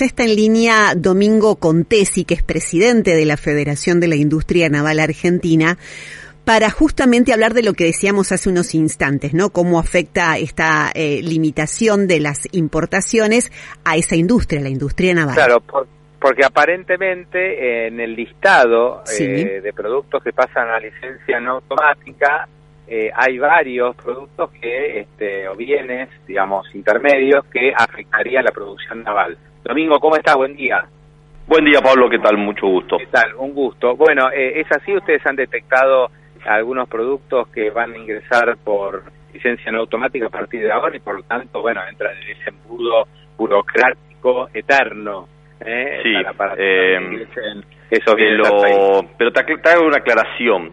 ya está en línea Domingo Contesi, que es presidente de la Federación de la Industria Naval Argentina, para justamente hablar de lo que decíamos hace unos instantes, ¿no? Cómo afecta esta eh, limitación de las importaciones a esa industria, la industria naval. Claro, porque aparentemente en el listado eh, de productos que pasan a licencia no automática eh, hay varios productos que este, o bienes, digamos, intermedios que afectarían la producción naval. Domingo, ¿cómo estás? Buen día. Buen día, Pablo, ¿qué tal? Mucho gusto. ¿Qué tal? Un gusto. Bueno, eh, ¿es así? ¿Ustedes han detectado algunos productos que van a ingresar por licencia no automática a partir de ahora y por lo tanto, bueno, entran en ese embudo burocrático eterno? ¿eh? Sí, para, eh, eso pero te, te hago una aclaración.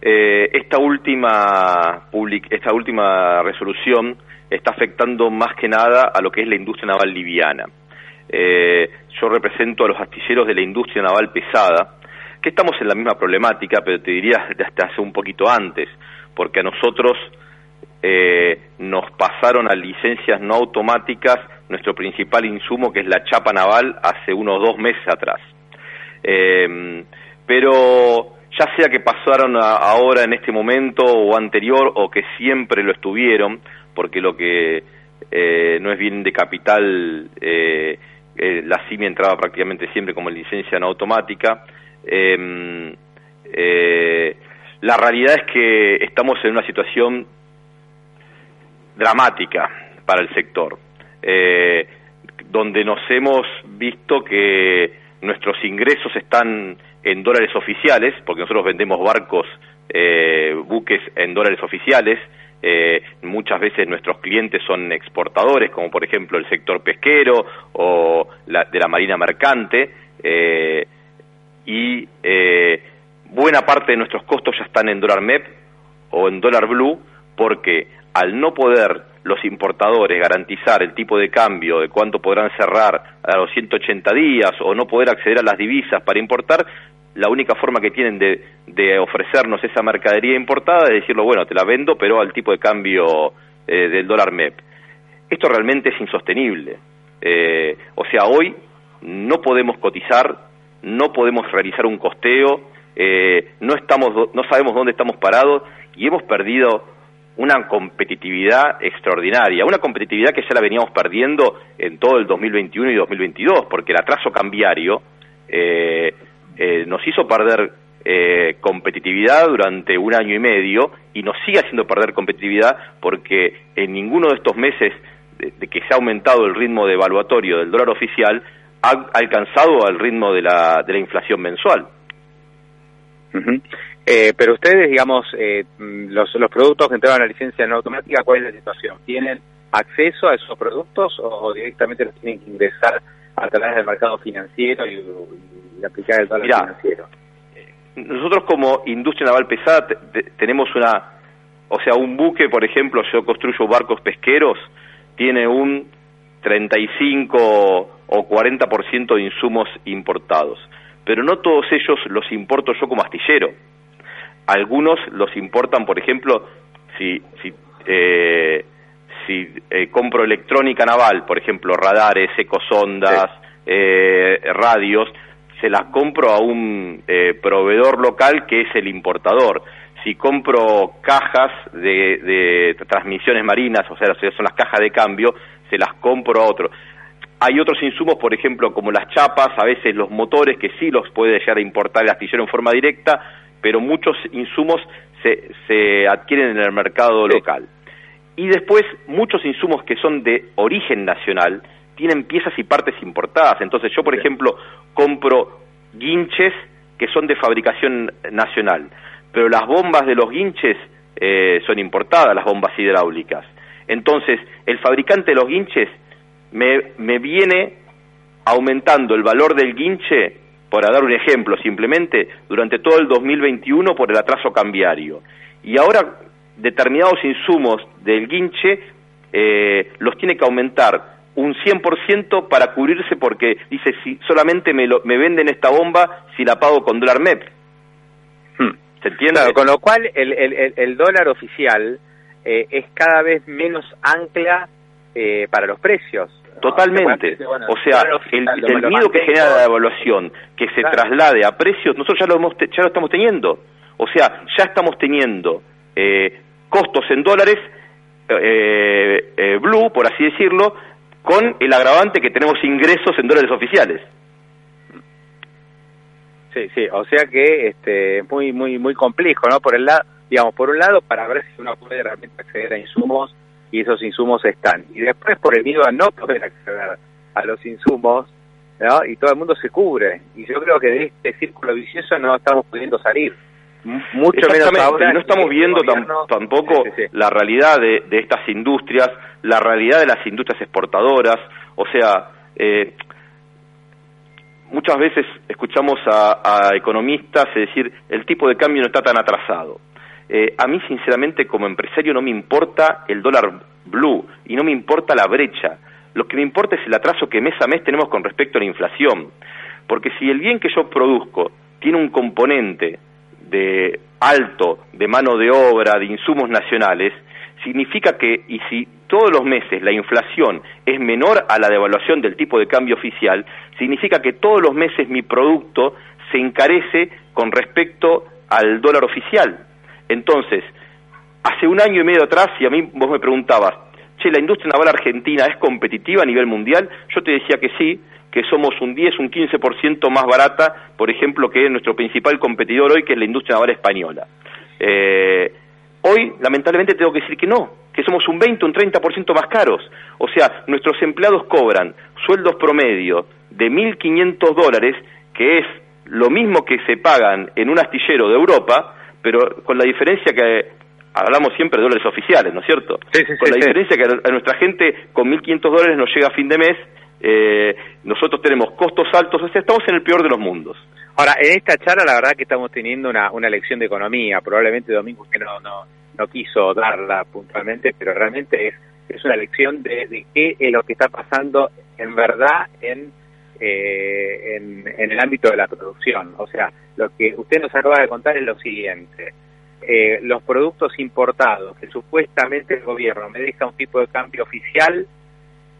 Eh, esta última public, esta última resolución está afectando más que nada a lo que es la industria naval liviana. Eh, yo represento a los astilleros de la industria naval pesada, que estamos en la misma problemática, pero te diría hasta hace un poquito antes, porque a nosotros eh, nos pasaron a licencias no automáticas nuestro principal insumo, que es la chapa naval, hace unos dos meses atrás. Eh, pero ya sea que pasaron ahora en este momento o anterior o que siempre lo estuvieron, porque lo que eh, no es bien de capital, eh, eh, la CIMI entraba prácticamente siempre como licencia no automática. Em, la realidad es que estamos en una situación dramática para el sector, donde nos hemos visto que nuestros ingresos están en dólares oficiales, porque nosotros vendemos barcos, eh, buques en dólares oficiales, eh, muchas veces nuestros clientes son exportadores, como por ejemplo el sector pesquero o la, de la marina mercante, eh, y buena parte de nuestros costos ya están en dólar MEP o en dólar blue, porque al no poder los importadores garantizar el tipo de cambio de cuánto podrán cerrar a los 180 días o no poder acceder a las divisas para importar, la única forma que tienen de, ofrecernos esa mercadería importada es decirlo, bueno, te la vendo, pero al tipo de cambio eh, del dólar MEP. Esto realmente es insostenible. Eh, o sea, hoy no podemos cotizar, no podemos realizar un costeo, eh, no, estamos, no sabemos dónde estamos parados y hemos perdido una competitividad extraordinaria, una competitividad que ya la veníamos perdiendo en todo el 2021 y 2022, porque el atraso cambiario eh, eh, nos hizo perder eh, competitividad durante un año y medio y nos sigue haciendo perder competitividad porque en ninguno de estos meses de, que se ha aumentado el ritmo de evaluatorio del dólar oficial ha alcanzado al ritmo de la, de la inflación mensual. Eh, pero ustedes, digamos, los, los productos que entraron a la licencia no automática, ¿cuál es la situación? ¿Tienen acceso a esos productos o, directamente los tienen que ingresar a través del mercado financiero y aplicar el dólar financiero. Nosotros como industria naval pesada tenemos una, o sea, un buque, por ejemplo, yo construyo barcos pesqueros, tiene un 35 o 40% de insumos importados, pero no todos ellos los importo yo como astillero. Algunos los importan, por ejemplo, si, si, eh, si eh, compro electrónica naval, por ejemplo, radares, ecosondas, eh, radios, se las compro a un eh, proveedor local que es el importador. Si compro cajas de, transmisiones marinas, o sea, son las cajas de cambio, se las compro a otro. Hay otros insumos, por ejemplo, como las chapas, a veces los motores, que sí los puede llegar a importar el astillero en forma directa, pero muchos insumos se, se adquieren en el mercado local. Y después, muchos insumos que son de origen nacional, tienen piezas y partes importadas. Entonces yo, por ejemplo, compro guinches que son de fabricación nacional, pero las bombas de los guinches eh, son importadas, las bombas hidráulicas. Entonces, el fabricante de los guinches me, me viene aumentando el valor del guinche, para dar un ejemplo simplemente, durante todo el 2021 por el atraso cambiario. Y ahora determinados insumos del guinche eh, los tiene que aumentar un 100% para cubrirse porque dice, si solamente me, lo, me venden esta bomba si la pago con dólar MEP. Hmm. ¿Se entiende? con lo cual el, el, el dólar oficial eh, es cada vez menos ancla eh, para los precios. Totalmente. o sea, el, miedo que genera la evaluación, que se traslade a precios, nosotros ya lo, hemos, ya lo estamos teniendo. O sea, ya estamos teniendo eh, costos en dólares eh, eh, blue, por así decirlo, con el agravante que tenemos ingresos en dólares oficiales. Sí, sí, o sea que este es muy muy muy complejo, ¿no? Por el lado, digamos, por un lado para ver si uno puede realmente acceder a insumos y esos insumos están. Y después por el miedo a no poder acceder a los insumos, ¿no? Y todo el mundo se cubre. Y yo creo que de este círculo vicioso no estamos pudiendo salir. Mucho menos ahora. Y no estamos viendo tampoco la realidad de, de, estas industrias, la realidad de las industrias exportadoras. O sea, eh, muchas veces escuchamos a, economistas decir el tipo de cambio no está tan atrasado. Eh, a mí, sinceramente, como empresario no me importa el dólar blue y no me importa la brecha. Lo que me importa es el atraso que mes a mes tenemos con respecto a la inflación. Porque si el bien que yo produzco tiene un componente de alto de mano de obra, de insumos nacionales, significa que, y si todos los meses la inflación es menor a la devaluación del tipo de cambio oficial, significa que todos los meses mi producto se encarece con respecto al dólar oficial. Entonces, hace un año y medio atrás, y a mí vos me preguntabas, che, ¿la industria naval argentina es competitiva a nivel mundial? Yo te decía que sí, que somos un 10, un 15% más barata, por ejemplo, que nuestro principal competidor hoy, que es la industria naval española. Eh, hoy, lamentablemente, tengo que decir que no, que somos un 20, un 30% más caros. O sea, nuestros empleados cobran sueldos promedio de 1.500 dólares, que es lo mismo que se pagan en un astillero de Europa, pero con la diferencia que hablamos siempre de dólares oficiales, ¿no es cierto? Sí, sí, con la diferencia que a nuestra gente con 1.500 dólares nos llega a fin de mes, eh, nosotros tenemos costos altos, o sea, estamos en el peor de los mundos. Ahora, en esta charla la verdad que estamos teniendo una, una lección de economía, probablemente Domingo usted no, no, no quiso darla puntualmente, pero realmente es, es una lección de, de qué es lo que está pasando en verdad en, eh, en, en el ámbito de la producción. O sea, lo que usted nos acaba de contar es lo siguiente. Eh, los productos importados que supuestamente el gobierno me deja un tipo de cambio oficial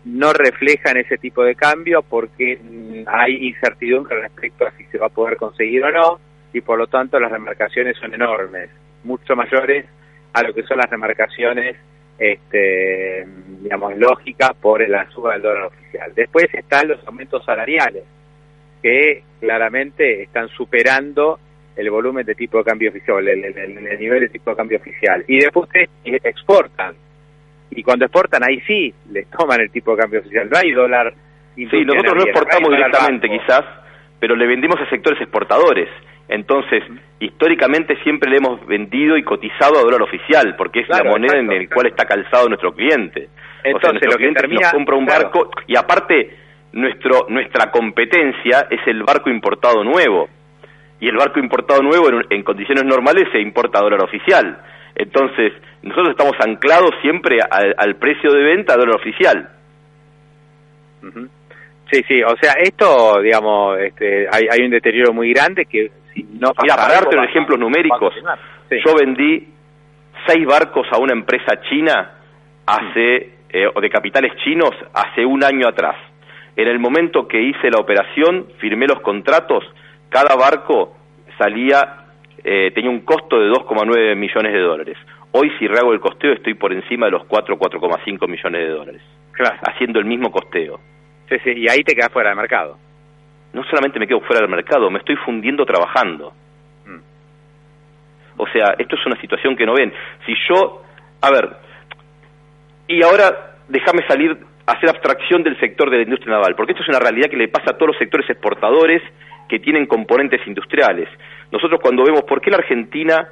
no reflejan ese tipo de cambio porque mm, hay incertidumbre respecto a si se va a poder conseguir o no y por lo tanto las remarcaciones son enormes, mucho mayores a lo que son las remarcaciones este, digamos lógicas por la suba del dólar oficial. Después están los aumentos salariales que claramente están superando el volumen de tipo de cambio oficial, el, nivel de tipo de cambio oficial. Y después exportan. Y cuando exportan, ahí sí les toman el tipo de cambio oficial. No hay dólar. Sí, nosotros no exportamos directamente, quizás, pero le vendimos a sectores exportadores. Entonces, históricamente siempre le hemos vendido y cotizado a dólar oficial, porque es la moneda en la cual está calzado nuestro cliente. Entonces, o nuestro lo cliente nos compra un barco y aparte nuestro nuestra competencia es el barco importado nuevo y el barco importado nuevo en, condiciones normales se importa a dólar oficial. Entonces, nosotros estamos anclados siempre al, precio de venta dólar oficial. Sí, sí, o sea, esto, digamos, este, hay, hay un deterioro muy grande que si no Mira, para darte ejemplos numéricos, yo vendí seis barcos a una empresa china hace, eh, o de capitales chinos, hace un año atrás. En el momento que hice la operación, firmé los contratos, cada barco salía, eh, tenía un costo de 2,9 millones de dólares. Hoy si rehago el costeo estoy por encima de los 4, 4,5 millones de dólares. Claro. Haciendo el mismo costeo. Sí, sí, y ahí te quedas fuera del mercado. No solamente me quedo fuera del mercado, me estoy fundiendo trabajando. Mm. O sea, esto es una situación que no ven. Si yo, a ver, y ahora déjame salir, hacer abstracción del sector de la industria naval, porque esto es una realidad que le pasa a todos los sectores exportadores que tienen componentes industriales. Nosotros cuando vemos por qué la Argentina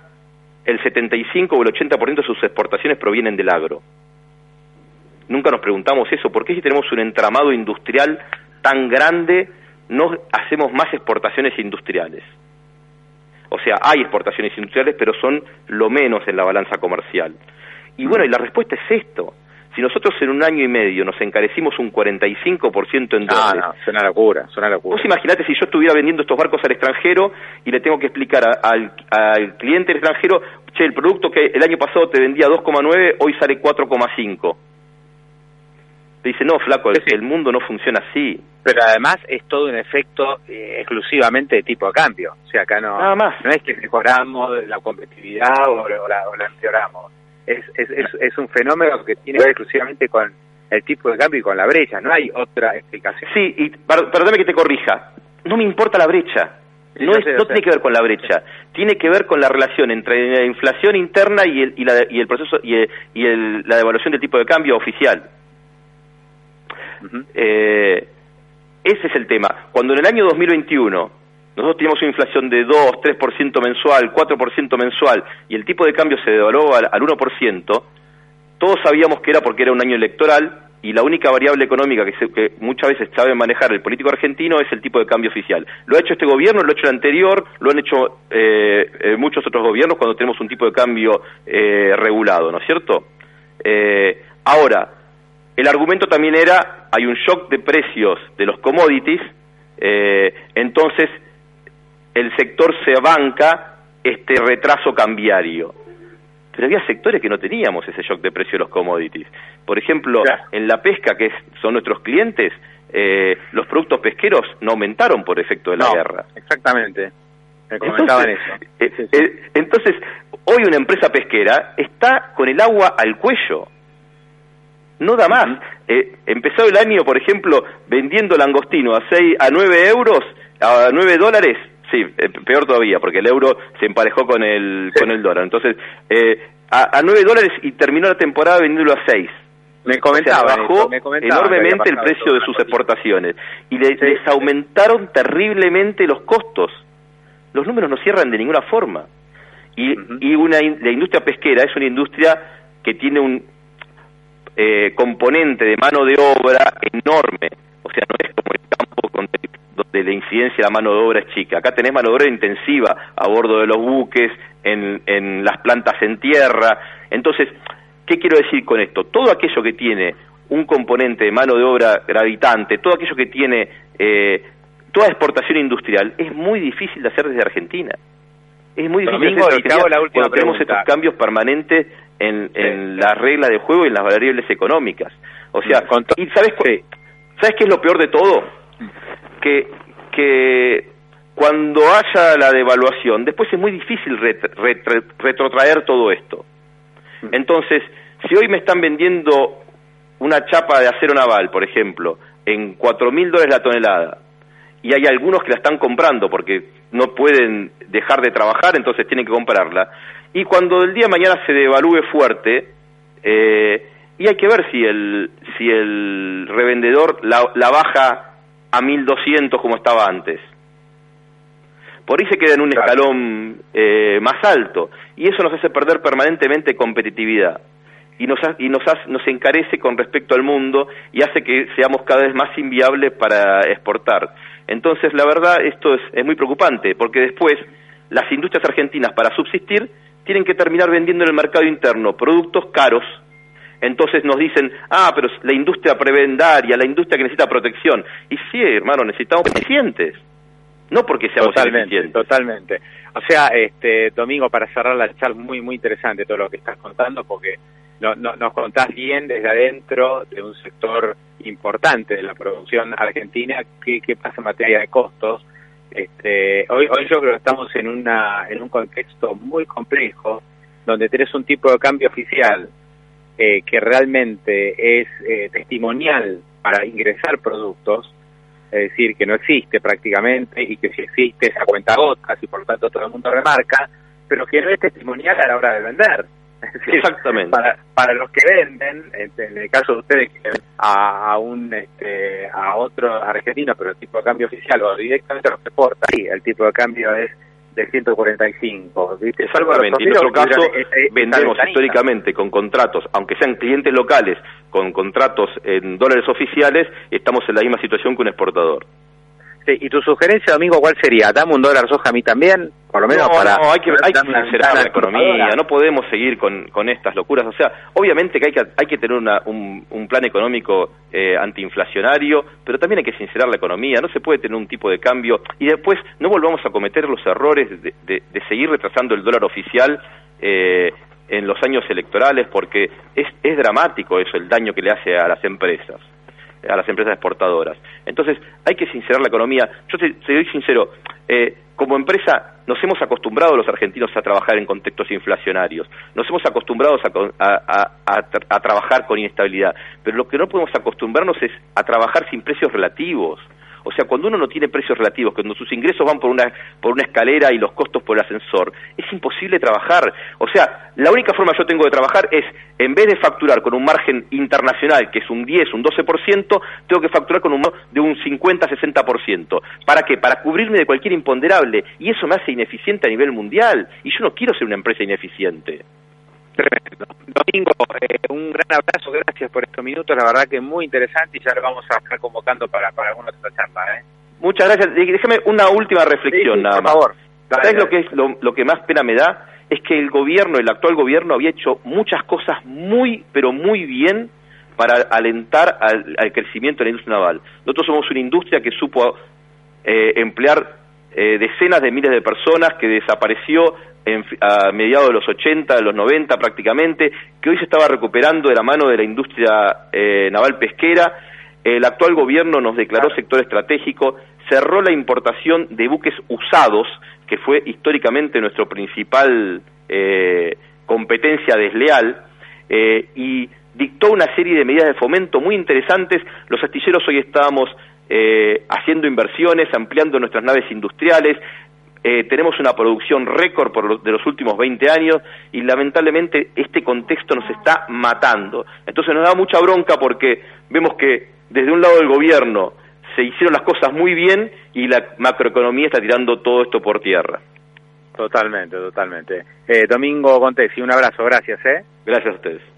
el 75 o el 80% de sus exportaciones provienen del agro. Nunca nos preguntamos eso, ¿por qué si tenemos un entramado industrial tan grande no hacemos más exportaciones industriales? O sea, hay exportaciones industriales, pero son lo menos en la balanza comercial. Y bueno, y la respuesta es esto. Si nosotros en un año y medio nos encarecimos un 45% en dólares... No, no, es una locura, es una locura. Vos imaginate si yo estuviera vendiendo estos barcos al extranjero y le tengo que explicar al, al cliente extranjero, che, el producto que el año pasado te vendía 2,9, hoy sale 4,5. Te dice, no, flaco, el, mundo no funciona así. Pero además es todo un efecto eh, exclusivamente de tipo de cambio. O sea, acá no, Nada más. no es que mejoramos la competitividad o, la, empeoramos. Es, es, es, un fenómeno que tiene que ver exclusivamente con el tipo de cambio y con la brecha. No hay otra explicación. Sí, y perdóname que te corrija. No me importa la brecha. No, es, no tiene que ver con la brecha, tiene que ver con la relación entre la inflación interna y el, y la, y el proceso y, y el, la devaluación del tipo de cambio oficial. Eh, ese es el tema. Cuando en el año 2021 nosotros teníamos una inflación de 2, 3% mensual, 4% mensual y el tipo de cambio se devaluó al, al 1%, todos sabíamos que era porque era un año electoral y la única variable económica que, muchas veces sabe manejar el político argentino es el tipo de cambio oficial. Lo ha hecho este gobierno, lo ha hecho el anterior, lo han hecho eh, eh, muchos otros gobiernos cuando tenemos un tipo de cambio eh, regulado, ¿no es cierto? ahora, el argumento también era, hay un shock de precios de los commodities, entonces el sector se banca este retraso cambiario pero había sectores que no teníamos ese shock de precio de los commodities. Por ejemplo, en la pesca, que son nuestros clientes, eh, los productos pesqueros no aumentaron por efecto de la guerra. Exactamente. Me comentaban eso. Eh, eh, entonces, hoy una empresa pesquera está con el agua al cuello. No da más. empezó el año, por ejemplo, vendiendo langostino a, seis, a 9 euros, a 9 dólares, Sí, eh, peor todavía, porque el euro se emparejó con el, con el dólar. Entonces, eh, a, a 9 dólares y terminó la temporada vendiéndolo a 6. Me comentaba, bajó enormemente el precio de sus exportaciones y les aumentaron terriblemente los costos. Los números no cierran de ninguna forma. Y, y una, la industria pesquera es una industria que tiene un eh, componente de mano de obra enorme. O sea, no es como el campo con donde la incidencia de la mano de obra es chica. Acá tenés mano de obra intensiva a bordo de los buques, en, en las plantas en tierra. Entonces, ¿qué quiero decir con esto? Todo aquello que tiene un componente de mano de obra gravitante, todo aquello que tiene eh, toda exportación industrial, es muy difícil de hacer desde Argentina. Es muy difícil de hacer cuando tenemos estos cambios permanentes en, en la regla de juego y en las variables económicas. O sea, ¿y sabes, sabes qué es lo peor de todo? Que, que cuando haya la devaluación, después es muy difícil retrotraer todo esto. Mm. Entonces, si hoy me están vendiendo una chapa de acero naval, por ejemplo, en cuatro mil dólares la tonelada, y hay algunos que la están comprando porque no pueden dejar de trabajar, entonces tienen que comprarla, y cuando el día de mañana se devalúe fuerte, eh, y hay que ver si el, si el revendedor la, la baja a 1200 como estaba antes. Por ahí se queda en un escalón eh, más alto y eso nos hace perder permanentemente competitividad y nos, y nos, nos encarece con respecto al mundo y hace que seamos cada vez más inviables para exportar. Entonces, la verdad, esto es, es muy preocupante porque después las industrias argentinas para subsistir tienen que terminar vendiendo en el mercado interno productos caros entonces nos dicen, ah, pero la industria prebendaria, la industria que necesita protección. Y sí, hermano, necesitamos eficientes. No porque seamos totalmente, Totalmente. O sea, este Domingo, para cerrar la charla, muy, muy interesante todo lo que estás contando, porque no, nos contás bien desde adentro de un sector importante de la producción argentina, qué, qué pasa en materia de costos. Este, hoy, hoy yo creo que estamos en, una, en un contexto muy complejo, donde tenés un tipo de cambio oficial eh, que realmente es eh, testimonial para ingresar productos, es decir, que no existe prácticamente y que si existe es a cuenta gotas y por lo tanto todo el mundo remarca, pero que no es testimonial a la hora de vender. Exactamente. Para, para los que venden, en el caso de ustedes, a, a un este, a otro argentino, pero el tipo de cambio oficial o directamente a los que sí, el tipo de cambio es de 145. ¿viste? Exactamente, en nuestro caso vendemos históricamente con contratos, aunque sean clientes locales, con contratos en dólares oficiales, estamos en la misma situación que un exportador. Sí, ¿Y tu sugerencia, Domingo, cuál sería? ¿Dame un dólar soja a mí también? Por lo menos para... No, hay que, hay que sincerar la economía, no podemos seguir con, con estas locuras. O sea, obviamente que hay que, hay que tener una, un, un plan económico eh, antiinflacionario, pero también hay que sincerar la economía, no se puede tener un tipo de cambio y después no volvamos a cometer los errores de, de, seguir retrasando el dólar oficial eh, en los años electorales, porque es, es dramático eso, el daño que le hace a las empresas. A las empresas exportadoras. Entonces, hay que sincerar la economía. Yo te, soy sincero, eh, como empresa nos hemos acostumbrado los argentinos a trabajar en contextos inflacionarios, nos hemos acostumbrado a, trabajar con inestabilidad, pero lo que no podemos acostumbrarnos es a trabajar sin precios relativos. O sea, cuando uno no tiene precios relativos, cuando sus ingresos van por una, por una escalera y los costos por el ascensor, es imposible trabajar. O sea, la única forma que yo tengo de trabajar es, en vez de facturar con un margen internacional, que es un 10, un 12%, tengo que facturar con un de un 50, 60%. ¿Para qué? Para cubrirme de cualquier imponderable. Y eso me hace ineficiente a nivel mundial. Y yo no quiero ser una empresa ineficiente. Tremendo. Domingo, eh, un gran abrazo, gracias por estos minutos, la verdad que muy interesante y ya lo vamos a estar convocando para, para alguna otra charla. ¿eh? Muchas gracias. Déjame una última reflexión nada por más. favor. ¿Sabes lo que es lo, que más pena me da? Es que el gobierno, el actual gobierno, había hecho muchas cosas muy, pero muy bien para alentar al, crecimiento de la industria naval. Nosotros somos una industria que supo eh, emplear eh, decenas de miles de personas, que desapareció a mediados de los 80, de los 90 prácticamente, que hoy se estaba recuperando de la mano de la industria eh, naval pesquera. El actual gobierno nos declaró sector estratégico, cerró la importación de buques usados, que fue históricamente nuestro principal eh, competencia desleal, eh, y dictó una serie de medidas de fomento muy interesantes. Los astilleros hoy estábamos haciendo inversiones, ampliando nuestras naves industriales, eh, tenemos una producción récord por de los últimos 20 años y lamentablemente este contexto nos está matando. Entonces nos da mucha bronca porque vemos que desde un lado del gobierno se hicieron las cosas muy bien y la macroeconomía está tirando todo esto por tierra. Totalmente, totalmente. Eh, Domingo Contesi, un abrazo, gracias. ¿eh? Gracias a ustedes.